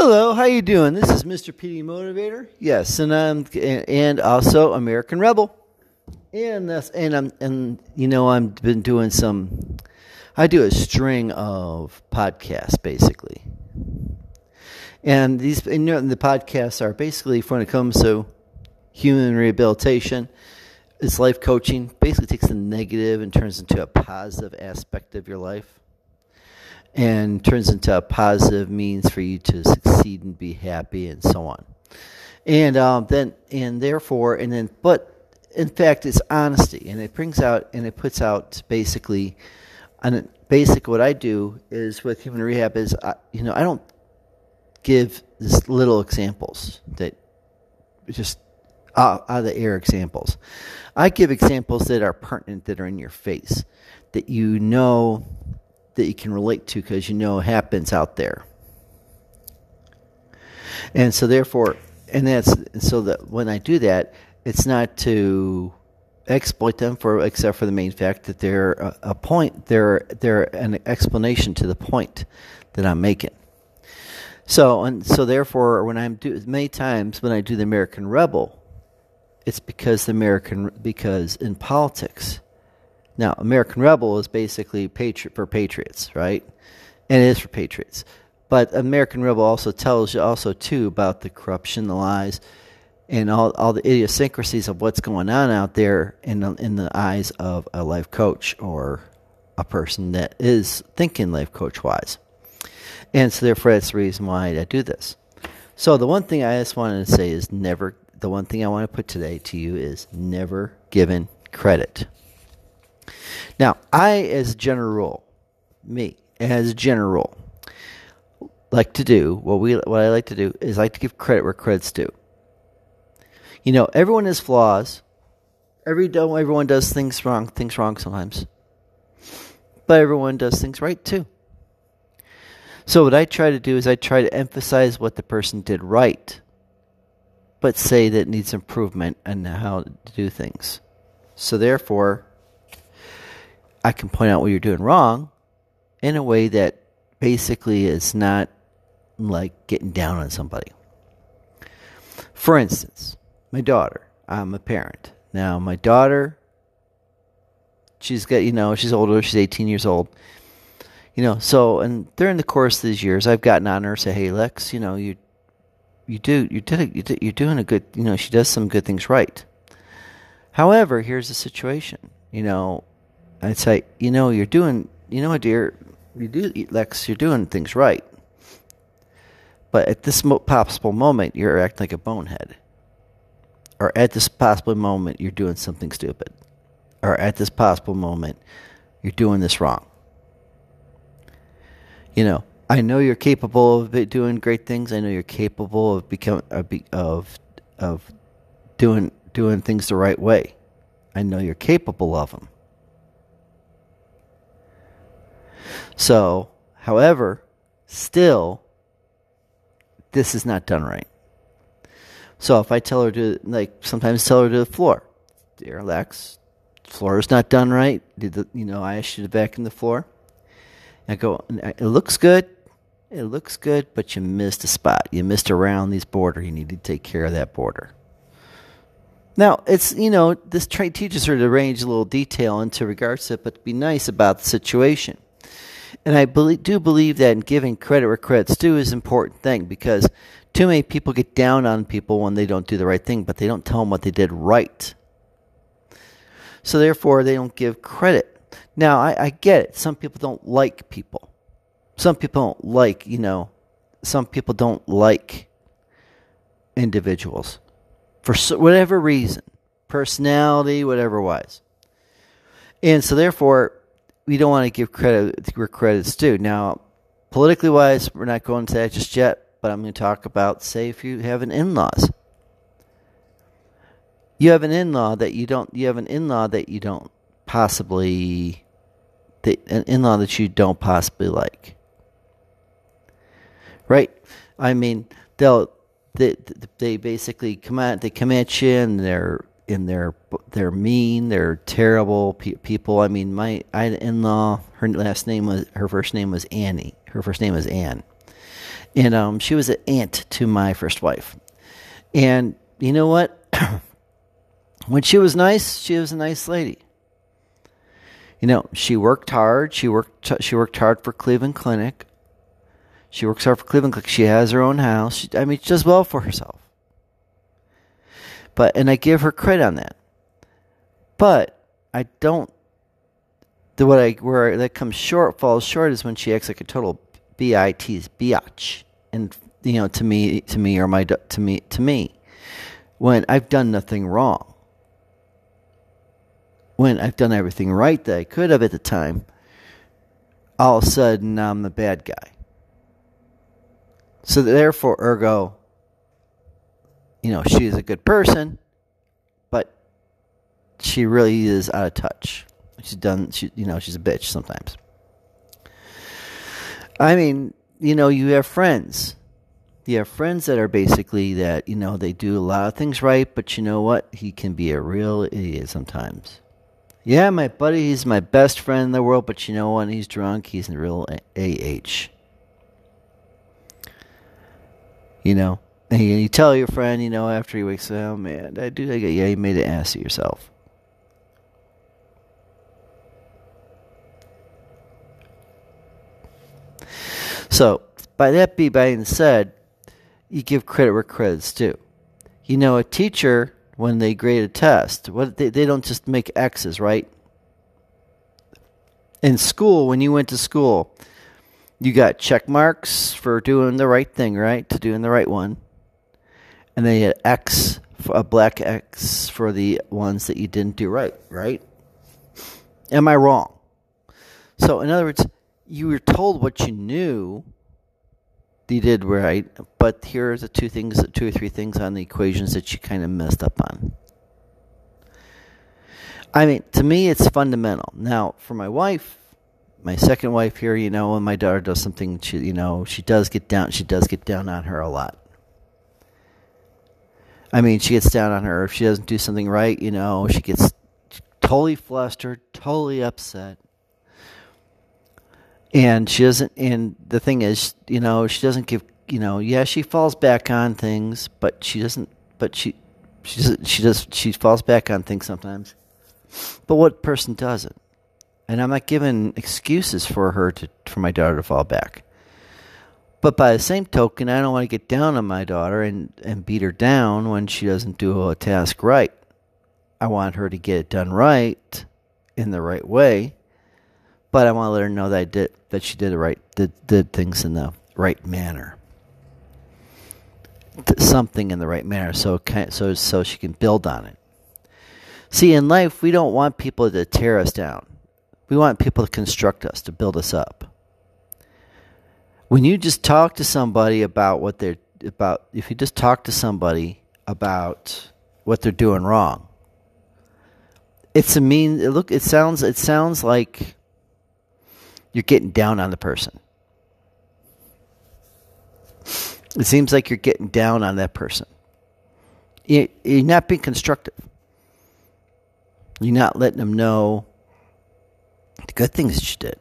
Hello, how you doing? This is Mr. PD Motivator. Yes, and I'm and also American Rebel. And that's and I'm and you know I've been doing some. I do a string of podcasts basically, and these and the podcasts are basically when it comes to human rehabilitation. It's life coaching. Basically, takes the negative and turns into a positive aspect of your life and turns into a positive means for you to succeed and be happy and so on. And um, then, and therefore, and then, but in fact, it's honesty, and it brings out and it puts out basically, and basic what I do is with human rehab is, I, you know, I don't give just little examples that just out, out of the air examples. I give examples that are pertinent, that are in your face, that you know that you can relate to because you know happens out there. And so therefore, and that's so that when I do that, it's not to exploit them for except for the main fact that they're a, a point they're they're an explanation to the point that I'm making. So and so therefore when I'm do many times when I do the American Rebel, it's because the American because in politics now, American Rebel is basically patri- for patriots, right? And it is for patriots. But American Rebel also tells you also too about the corruption, the lies, and all all the idiosyncrasies of what's going on out there in the, in the eyes of a life coach or a person that is thinking life coach wise. And so therefore that's the reason why I do this. So the one thing I just wanted to say is never the one thing I want to put today to you is never given credit. Now, I, as general me, as general like to do what we what I like to do is like to give credit where credit's due. You know, everyone has flaws. Every everyone does things wrong, things wrong sometimes. But everyone does things right too. So what I try to do is I try to emphasize what the person did right, but say that needs improvement and how to do things. So therefore, I can point out what you're doing wrong in a way that basically is not like getting down on somebody. For instance, my daughter, I'm a parent. Now, my daughter, she's got, you know, she's older, she's 18 years old. You know, so, and during the course of these years, I've gotten on her, say, hey, Lex, you know, you, you do, you did, you did, you're doing a good, you know, she does some good things right. However, here's the situation. You know, I'd say, you know, you're doing, you know, dear, you do, Lex, you're doing things right. But at this possible moment, you're acting like a bonehead. Or at this possible moment, you're doing something stupid. Or at this possible moment, you're doing this wrong. You know, I know you're capable of doing great things. I know you're capable of becoming of of doing doing things the right way. I know you're capable of them. So, however, still, this is not done right. So if I tell her to, like, sometimes tell her to the floor, dear Lex, floor is not done right. Did the, you know, I should vacuum the floor. I go, it looks good. It looks good, but you missed a spot. You missed around these border. You need to take care of that border. Now, it's, you know, this train teaches her to arrange a little detail into regards to it, but to be nice about the situation. And I believe, do believe that in giving credit where credit's due is an important thing because too many people get down on people when they don't do the right thing, but they don't tell them what they did right. So therefore, they don't give credit. Now, I, I get it. Some people don't like people. Some people don't like, you know, some people don't like individuals for whatever reason, personality, whatever wise. And so therefore, we don't want to give credit where credit's due. Now, politically wise, we're not going to that just yet, but I'm going to talk about, say, if you have an in-laws. You have an in-law that you don't. You have an in-law that you don't possibly, an in-law that you don't possibly like. Right? I mean, they'll they they basically come at they come at you and they're and they're they're mean, they're terrible pe- people. I mean, my I in law, her last name was her first name was Annie. Her first name was Anne, and um, she was an aunt to my first wife. And you know what? when she was nice, she was a nice lady. You know, she worked hard. She worked. She worked hard for Cleveland Clinic. She works hard for Cleveland Clinic. She has her own house. She, I mean, she does well for herself. But and I give her credit on that. But I don't. The what I where that comes short falls short is when she acts like a total bit's biatch, and you know to me to me or my to me to me when I've done nothing wrong when I've done everything right that I could have at the time, all of a sudden I'm the bad guy. So therefore, ergo, you know, she is a good person, but she really is out of touch. She's done, she, you know, she's a bitch sometimes. I mean, you know, you have friends. You have friends that are basically that, you know, they do a lot of things right, but you know what? He can be a real idiot sometimes. Yeah, my buddy, he's my best friend in the world, but you know when he's drunk, he's a real AH. You know? And you, tell your friend, you know, after he wakes up, oh man, I do, I get, yeah, you made an ass of yourself. So, by that being said, you give credit where credit's due. You know, a teacher when they grade a test. What they, they don't just make X's, right? In school, when you went to school, you got check marks for doing the right thing, right? To doing the right one. And then you had X, a black X for the ones that you didn't do right, right? Am I wrong? So, in other words, you were told what you knew you did right, but here are the two things, two or three things on the equations that you kind of messed up on. I mean, to me, it's fundamental. Now, for my wife, my second wife here, you know, when my daughter does something, she, you know, she does get down. She does get down on her a lot. I mean, she gets down on her if she doesn't do something right. You know, she gets totally flustered, totally upset and she doesn't and the thing is you know she doesn't give you know yeah she falls back on things but she doesn't but she she doesn't. she does she falls back on things sometimes but what person doesn't and i'm not giving excuses for her to for my daughter to fall back but by the same token i don't want to get down on my daughter and and beat her down when she doesn't do a task right i want her to get it done right in the right way but I want to let her know that I did that she did the right did, did things in the right manner. Something in the right manner, so so so she can build on it. See, in life, we don't want people to tear us down. We want people to construct us, to build us up. When you just talk to somebody about what they're about, if you just talk to somebody about what they're doing wrong, it's a mean. Look, it sounds. It sounds like you're getting down on the person. It seems like you're getting down on that person. You're not being constructive. You're not letting them know the good things that you did.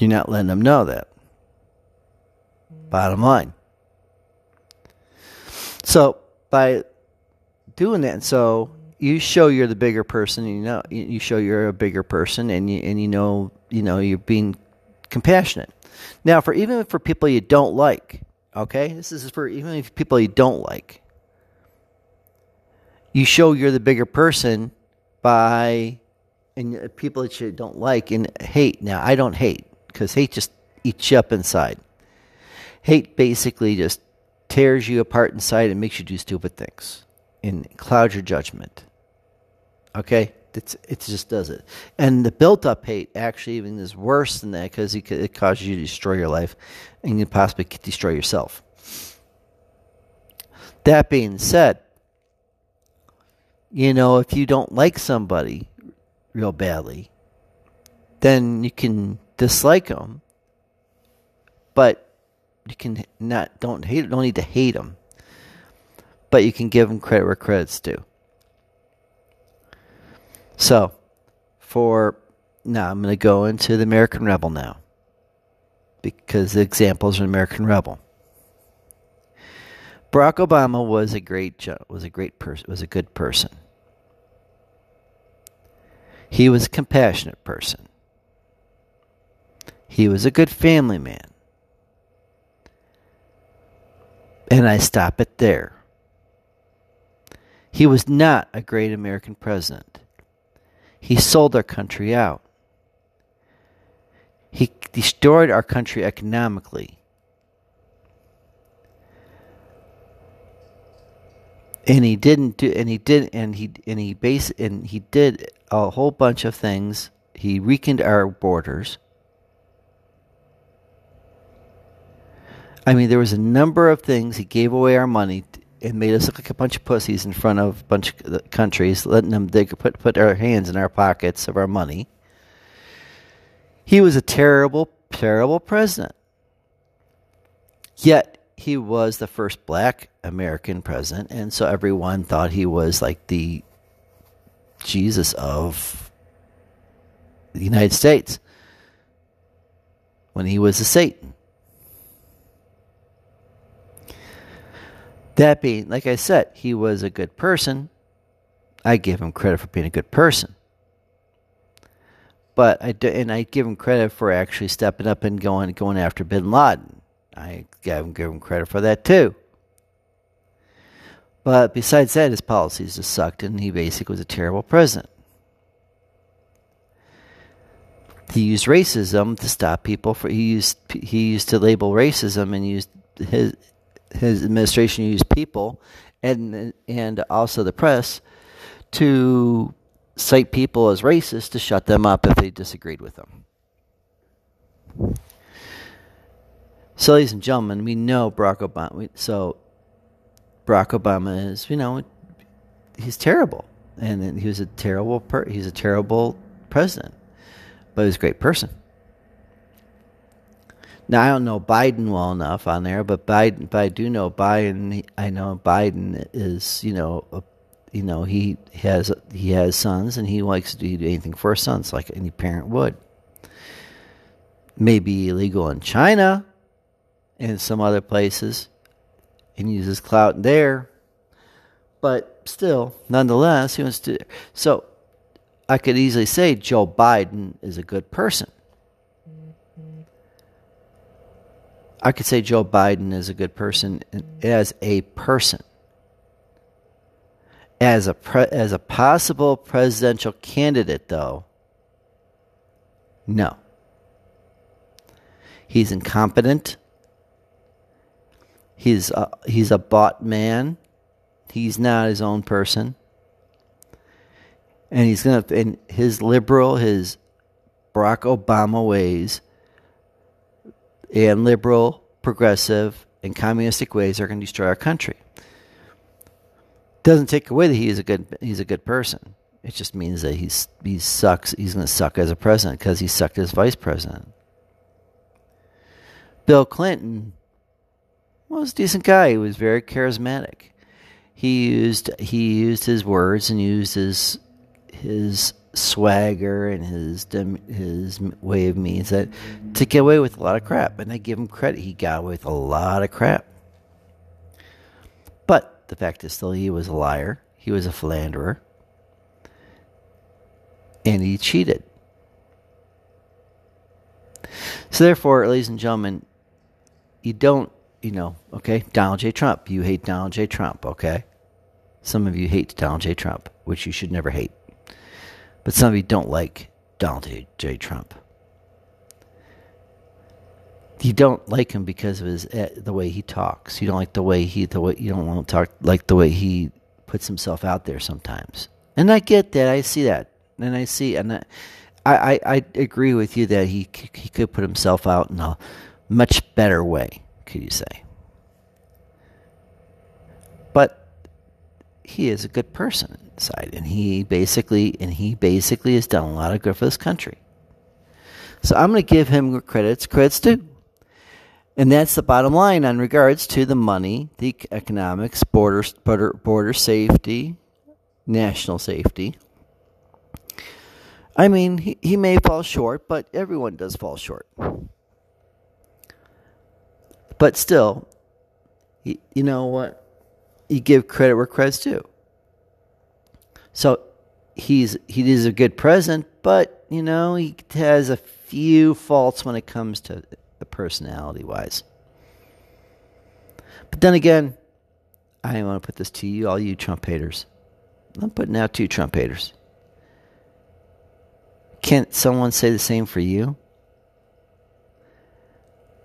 You're not letting them know that. Bottom line. So by doing that, so you show you're the bigger person. You know, you show you're a bigger person, and you and you know, you know, you're being compassionate. Now, for even for people you don't like, okay, this is for even if people you don't like, you show you're the bigger person by and people that you don't like and hate. Now, I don't hate because hate just eats you up inside. Hate basically just tears you apart inside and makes you do stupid things and clouds your judgment. Okay, it's it just does it, and the built-up hate actually even is worse than that because it, it causes you to destroy your life, and you possibly destroy yourself. That being said, you know if you don't like somebody real badly, then you can dislike them, but you can not don't hate don't need to hate them, but you can give them credit where credit's due. So, for now, I'm going to go into the American Rebel now. because the example is an American rebel. Barack Obama was a great was a great person was a good person. He was a compassionate person. He was a good family man. And I stop it there. He was not a great American president. He sold our country out. He destroyed our country economically. And he didn't do and he did and he and he base and he did a whole bunch of things. He weakened our borders. I mean, there was a number of things. He gave away our money and made us look like a bunch of pussies in front of a bunch of countries, letting them dig, put put our hands in our pockets of our money. He was a terrible, terrible president. Yet he was the first black American president, and so everyone thought he was like the Jesus of the United States when he was a Satan. That being, like I said, he was a good person. I give him credit for being a good person. But I do, and I give him credit for actually stepping up and going going after Bin Laden. I give him, give him credit for that too. But besides that, his policies just sucked, and he basically was a terrible president. He used racism to stop people. For he used he used to label racism and used his his administration used people and and also the press to cite people as racist to shut them up if they disagreed with them. So, ladies and gentlemen, we know Barack Obama. So, Barack Obama is, you know, he's terrible, and he was a terrible per- he's a terrible president, but he's a great person. Now I don't know Biden well enough on there, but Biden, but I do know Biden. I know Biden is, you know, a, you know, he has he has sons, and he likes to do anything for his sons, like any parent would. Maybe illegal in China, and some other places, and uses clout there, but still, nonetheless, he wants to. So, I could easily say Joe Biden is a good person I could say Joe Biden is a good person as a person. As a pre- as a possible presidential candidate, though, no. He's incompetent. He's a, he's a bought man. He's not his own person. And he's gonna in his liberal, his Barack Obama ways and liberal, progressive, and communistic ways are going to destroy our country. Doesn't take away that he is a good he's a good person. It just means that he's he sucks. He's going to suck as a president because he sucked as vice president. Bill Clinton was a decent guy. He was very charismatic. He used he used his words and used his his swagger and his his way of means that to get away with a lot of crap. And I give him credit; he got away with a lot of crap. But the fact is, still, he was a liar. He was a philanderer, and he cheated. So, therefore, ladies and gentlemen, you don't, you know, okay, Donald J. Trump. You hate Donald J. Trump, okay? Some of you hate Donald J. Trump, which you should never hate. But some of you don't like Donald J. Trump. You don't like him because of his eh, the way he talks. You don't like the way he the way you don't want to talk like the way he puts himself out there sometimes. And I get that. I see that, and I see, and I, I, I agree with you that he he could put himself out in a much better way. Could you say? But he is a good person inside, and he basically and he basically has done a lot of good for this country. So I'm going to give him credits. Credits due. And that's the bottom line on regards to the money, the economics, border, border, border safety, national safety. I mean, he, he may fall short, but everyone does fall short. But still, you, you know what? You give credit where credit's due. So he's he is a good president, but you know he has a few faults when it comes to personality wise. But then again, I want to put this to you, all you Trump haters. I'm putting out to Trump haters. Can't someone say the same for you?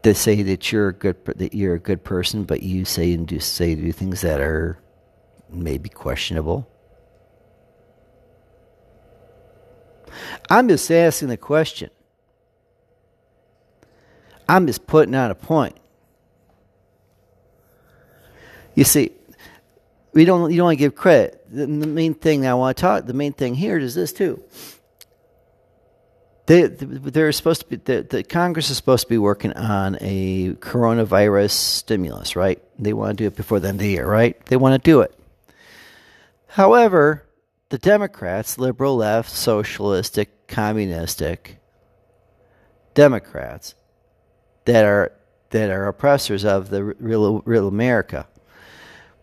They say that you're a good that you're a good person, but you say and do say do things that are maybe questionable. I'm just asking the question. I'm just putting out a point. You see, we don't you don't want to give credit. The, the main thing I want to talk. The main thing here is this too. They they're supposed to be the, the Congress is supposed to be working on a coronavirus stimulus, right? They want to do it before the end of the year, right? They want to do it. However, the Democrats, liberal, left, socialistic, communistic Democrats that are that are oppressors of the real real America.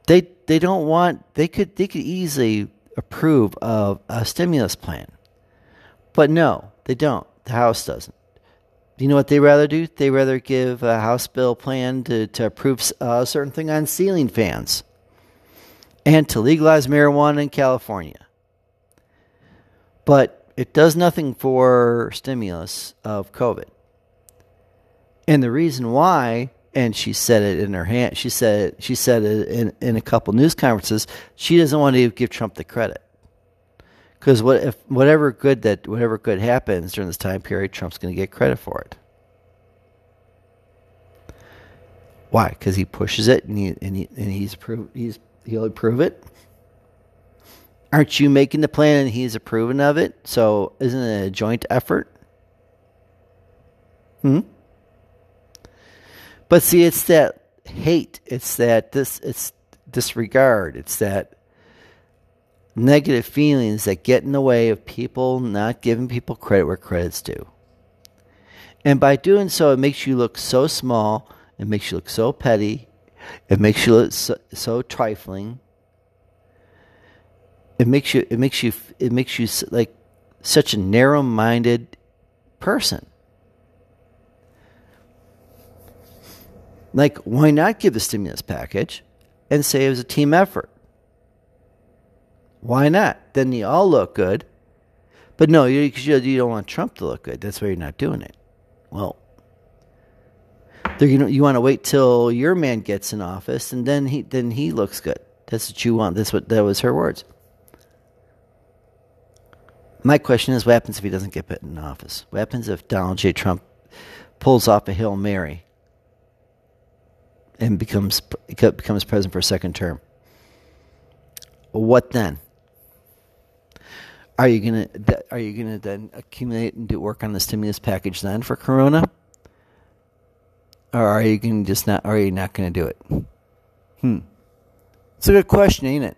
They they don't want they could they could easily approve of a stimulus plan. But no, they don't. The House doesn't. You know what they rather do? They rather give a House bill plan to, to approve a certain thing on ceiling fans and to legalize marijuana in California. But it does nothing for stimulus of COVID. And the reason why, and she said it in her hand, she said it, she said it in, in a couple news conferences, she doesn't want to give Trump the credit. Because what if whatever good that whatever good happens during this time period, Trump's going to get credit for it. Why? Because he pushes it and he and, he, and he's approved. He's he'll approve it. Aren't you making the plan and he's approving of it? So isn't it a joint effort? Hmm. But see, it's that hate. It's that this. It's disregard. It's that negative feelings that get in the way of people not giving people credit where credit's due. And by doing so, it makes you look so small. It makes you look so petty. It makes you look so, so trifling. It makes you. It makes you. It makes you like such a narrow-minded person. Like, why not give the stimulus package and say it was a team effort? Why not? Then you all look good. But no, you, you don't want Trump to look good. That's why you're not doing it. Well, you know, you want to wait till your man gets in office, and then he then he looks good. That's what you want. That's what that was her words. My question is, what happens if he doesn't get put in office? What happens if Donald J. Trump pulls off a hail mary and becomes becomes president for a second term. What then? Are you gonna are you gonna then accumulate and do work on the stimulus package then for Corona? Or are you gonna just not? Are you not gonna do it? Hmm. It's a good question, ain't it?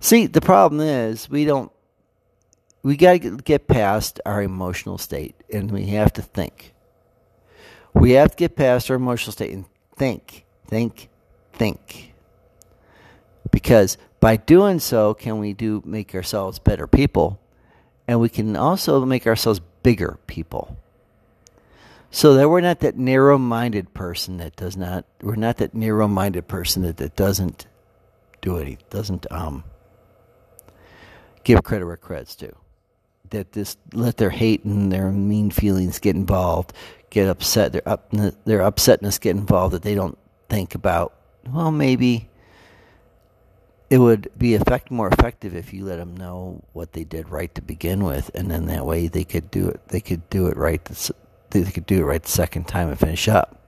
See, the problem is we don't. We got to get past our emotional state, and we have to think. We have to get past our emotional state and think, think, think. Because by doing so, can we do make ourselves better people, and we can also make ourselves bigger people. So that we're not that narrow-minded person that does not. We're not that narrow-minded person that, that doesn't do it. Doesn't um give credit where credit's due. That this let their hate and their mean feelings get involved get upset, their up their upsetness get involved that they don't think about. Well, maybe it would be effect more effective if you let them know what they did right to begin with, and then that way they could do it. They could do it right. They could do it right the second time and finish up.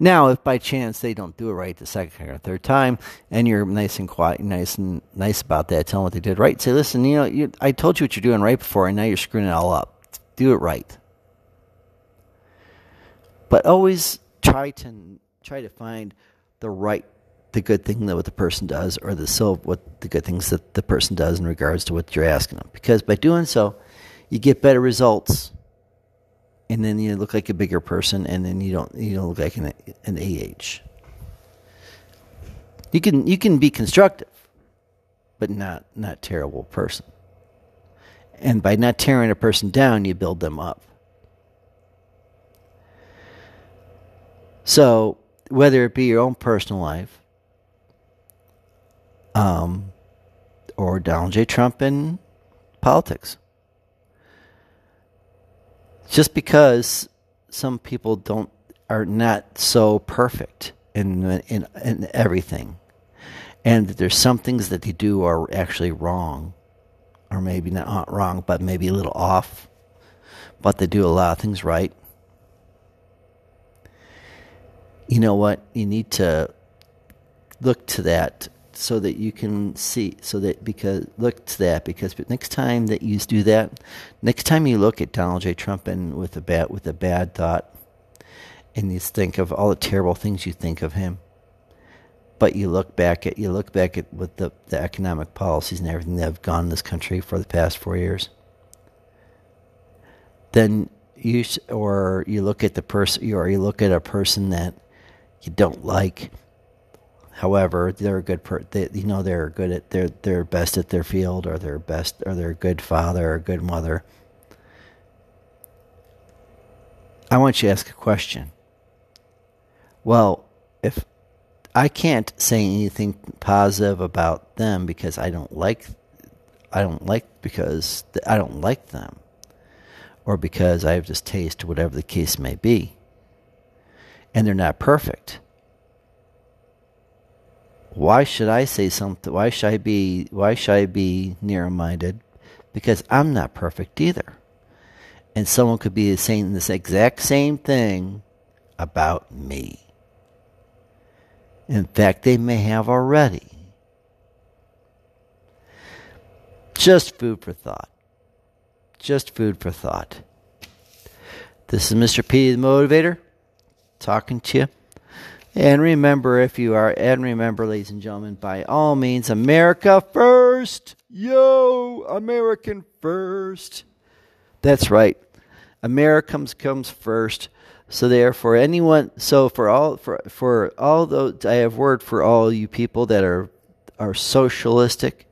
Now, if by chance they don't do it right the second or third time, and you're nice and quiet, nice and nice about that, tell them what they did right. Say, listen, you know, you, I told you what you're doing right before, and now you're screwing it all up. Do it right but always try to try to find the right the good thing that what the person does or the so what the good things that the person does in regards to what you're asking them because by doing so you get better results and then you look like a bigger person, and then you don't you don't look like an an AH. You can you can be constructive, but not not terrible person. And by not tearing a person down, you build them up. So whether it be your own personal life, um, or Donald J. Trump in politics. Just because some people don't are not so perfect in in, in everything, and there's some things that they do are actually wrong, or maybe not wrong, but maybe a little off, but they do a lot of things right. You know what? You need to look to that so that you can see so that because look to that because next time that you do that next time you look at Donald J. Trump and with a bad with a bad thought and you think of all the terrible things you think of him but you look back at you look back at with the, the economic policies and everything that have gone in this country for the past four years then you or you look at the person or you look at a person that you don't like However, they're a good per they, you know they're good at they're they're best at their field or they're best or they're a good father or a good mother. I want you to ask a question. Well, if I can't say anything positive about them because I don't like I don't like because I don't like them or because I have distaste whatever the case may be. And they're not perfect why should I say something? Why should I be? Why should I be narrow-minded? Because I'm not perfect either, and someone could be saying this exact same thing about me. In fact, they may have already. Just food for thought. Just food for thought. This is Mr. P, the motivator, talking to you. And remember, if you are, and remember, ladies and gentlemen, by all means, America first. Yo, American first. That's right. America comes, first. So therefore, anyone, so for all, for, for all those, I have word for all you people that are, are socialistic,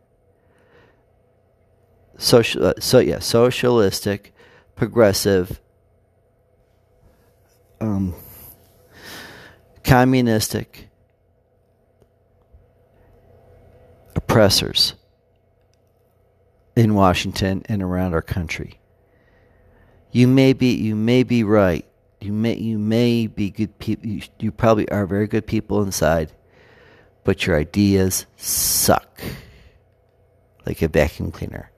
social, so yeah, socialistic, progressive, um, communistic oppressors in Washington and around our country. You may be you may be right. You may you may be good people. You, you probably are very good people inside, but your ideas suck like a vacuum cleaner.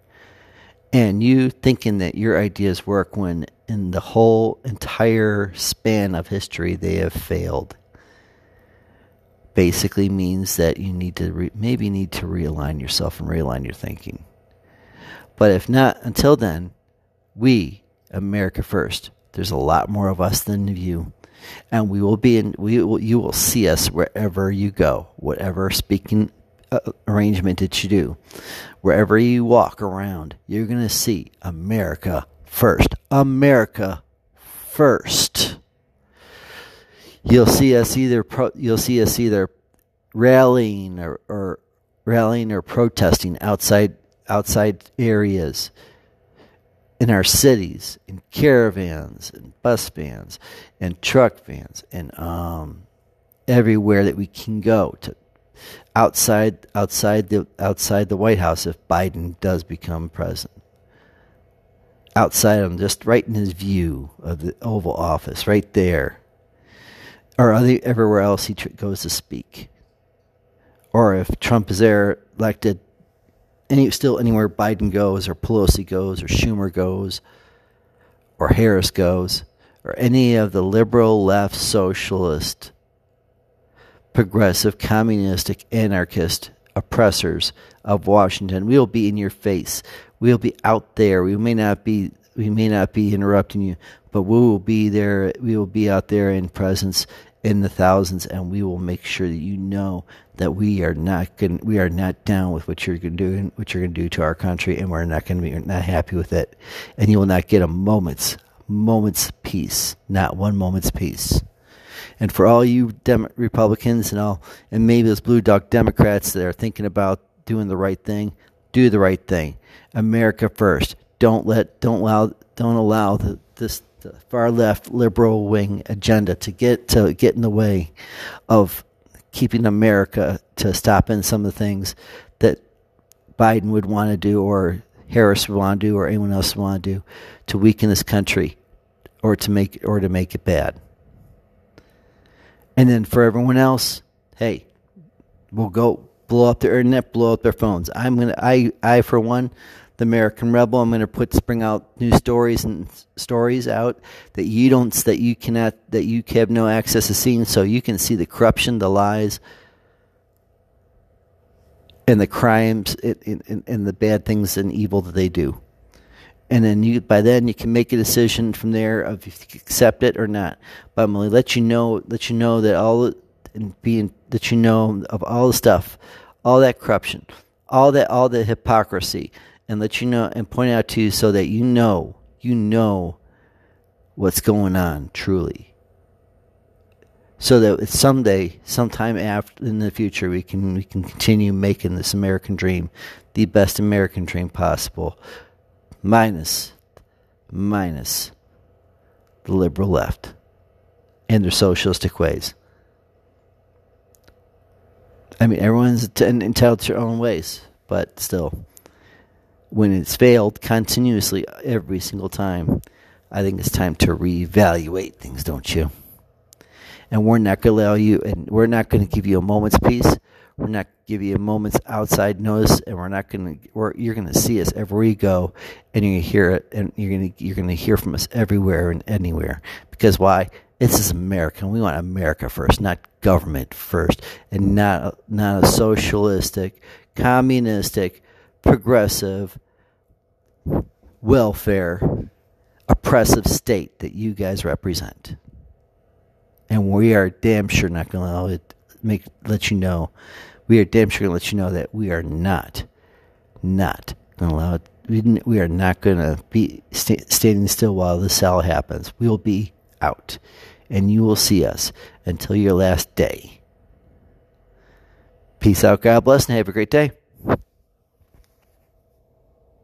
And you thinking that your ideas work when in the whole entire span of history they have failed basically means that you need to re- maybe need to realign yourself and realign your thinking. But if not, until then, we, America First, there's a lot more of us than of you. And we will be in, we will, you will see us wherever you go, whatever speaking uh, arrangement that you do. Wherever you walk around, you're going to see America first. America first you'll see us either pro, you'll see us either rallying or, or rallying or protesting outside outside areas in our cities, in caravans, and bus vans, and truck vans, and um, everywhere that we can go to outside outside the outside the White House if Biden does become president. Outside him, just right in his view of the Oval Office, right there or everywhere else he goes to speak. Or if Trump is there elected, any still anywhere Biden goes, or Pelosi goes, or Schumer goes, or Harris goes, or any of the liberal, left, socialist, progressive, communistic, anarchist oppressors of Washington, we will be in your face. We'll be out there. We may not be we may not be interrupting you, but we will be there. We will be out there in presence in the thousands, and we will make sure that you know that we are not going. We are not down with what you're going to do, what you're going to do to our country, and we're not going to be not happy with it. And you will not get a moment's moment's peace, not one moment's peace. And for all you Dem- Republicans and all, and maybe those blue dog Democrats that are thinking about doing the right thing, do the right thing. America first. Don't let, don't allow, don't allow the, this the far left liberal wing agenda to get to get in the way of keeping America to stop in some of the things that Biden would want to do or Harris would want to do or anyone else would want to do to weaken this country or to make or to make it bad. And then for everyone else, hey, we'll go blow up their internet, blow up their phones. I'm gonna I I for one, the American Rebel, I'm gonna put bring out new stories and stories out that you don't that you cannot that you have no access to seeing so you can see the corruption, the lies, and the crimes and, and the bad things and evil that they do. And then you, by then, you can make a decision from there of if you accept it or not. But I'm going to let you know, let you know that all and being that you know of all the stuff, all that corruption, all that, all the hypocrisy, and let you know and point out to you so that you know, you know what's going on truly. So that someday, sometime after in the future, we can we can continue making this American dream the best American dream possible, minus minus the liberal left and their socialistic ways. I mean, everyone's entitled to their own ways, but still, when it's failed continuously every single time, I think it's time to reevaluate things, don't you? and we're not going to allow you, and we're not going to give you a moment's peace. We're not give you a moment's outside notice, and we're not going to. You're going to see us everywhere you go, and you're going to hear it, and you're going to you're going to hear from us everywhere and anywhere. Because why? This is America. We want America first, not government first, and not not a socialistic, communistic, progressive, welfare, oppressive state that you guys represent. And we are damn sure not going to allow it make let you know we are damn sure going to let you know that we are not not going to allow it. We, we are not going to be st- standing still while this all happens. We will be out and you will see us until your last day. Peace out. God bless and have a great day